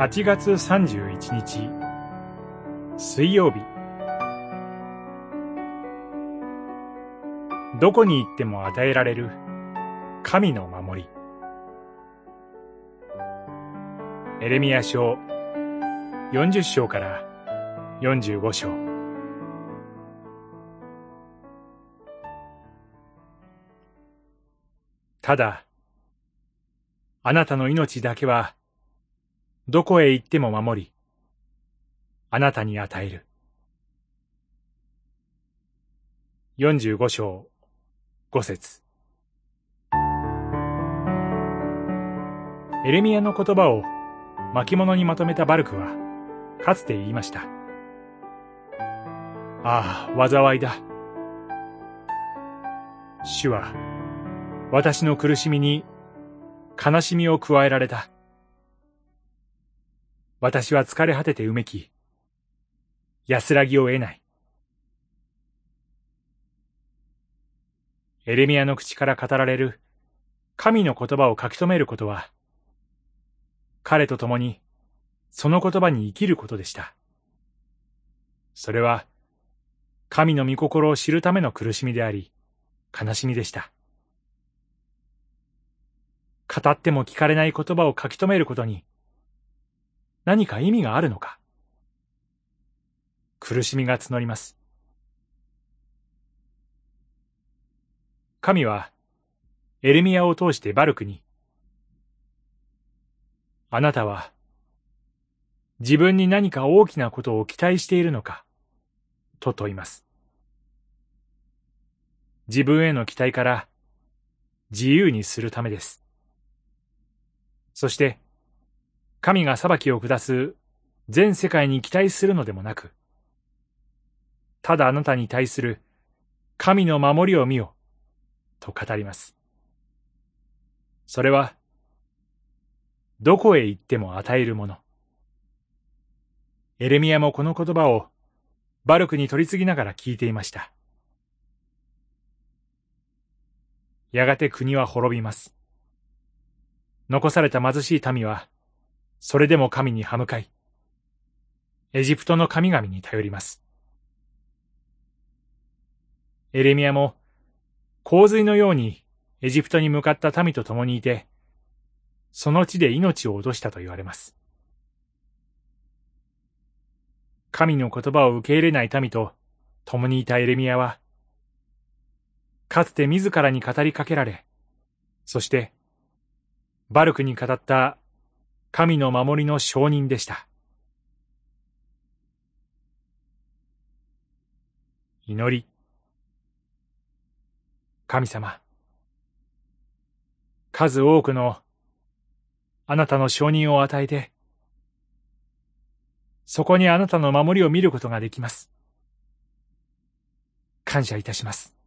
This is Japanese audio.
8月31日。水曜日。どこに行っても与えられる神の守り。エレミア書40章から45章。ただあなたの命だけはどこへ行っても守りあなたに与える45章5節エレミアの言葉を巻物にまとめたバルクは、かつて言いました。ああ、災いだ。主は、私の苦しみに悲しみを加えられた。私は疲れ果ててうめき、安らぎを得ない。エレミアの口から語られる神の言葉を書き留めることは、彼と共にその言葉に生きることでした。それは、神の御心を知るための苦しみであり、悲しみでした。語っても聞かれない言葉を書き留めることに、何か意味があるのか。苦しみが募ります。神は、エルミアを通してバルクに、あなたは、自分に何か大きなことを期待しているのか、と問います。自分への期待から自由にするためです。そして、神が裁きを下す全世界に期待するのでもなく、ただあなたに対する神の守りを見よ、と語ります。それは、どこへ行っても与えるもの。エレミアもこの言葉をバルクに取り次ぎながら聞いていました。やがて国は滅びます。残された貧しい民は、それでも神に歯向かい、エジプトの神々に頼ります。エレミアも、洪水のようにエジプトに向かった民と共にいて、その地で命を落としたと言われます。神の言葉を受け入れない民と共にいたエレミアは、かつて自らに語りかけられ、そして、バルクに語った神の守りの証人でした。祈り。神様。数多くのあなたの承認を与えて、そこにあなたの守りを見ることができます。感謝いたします。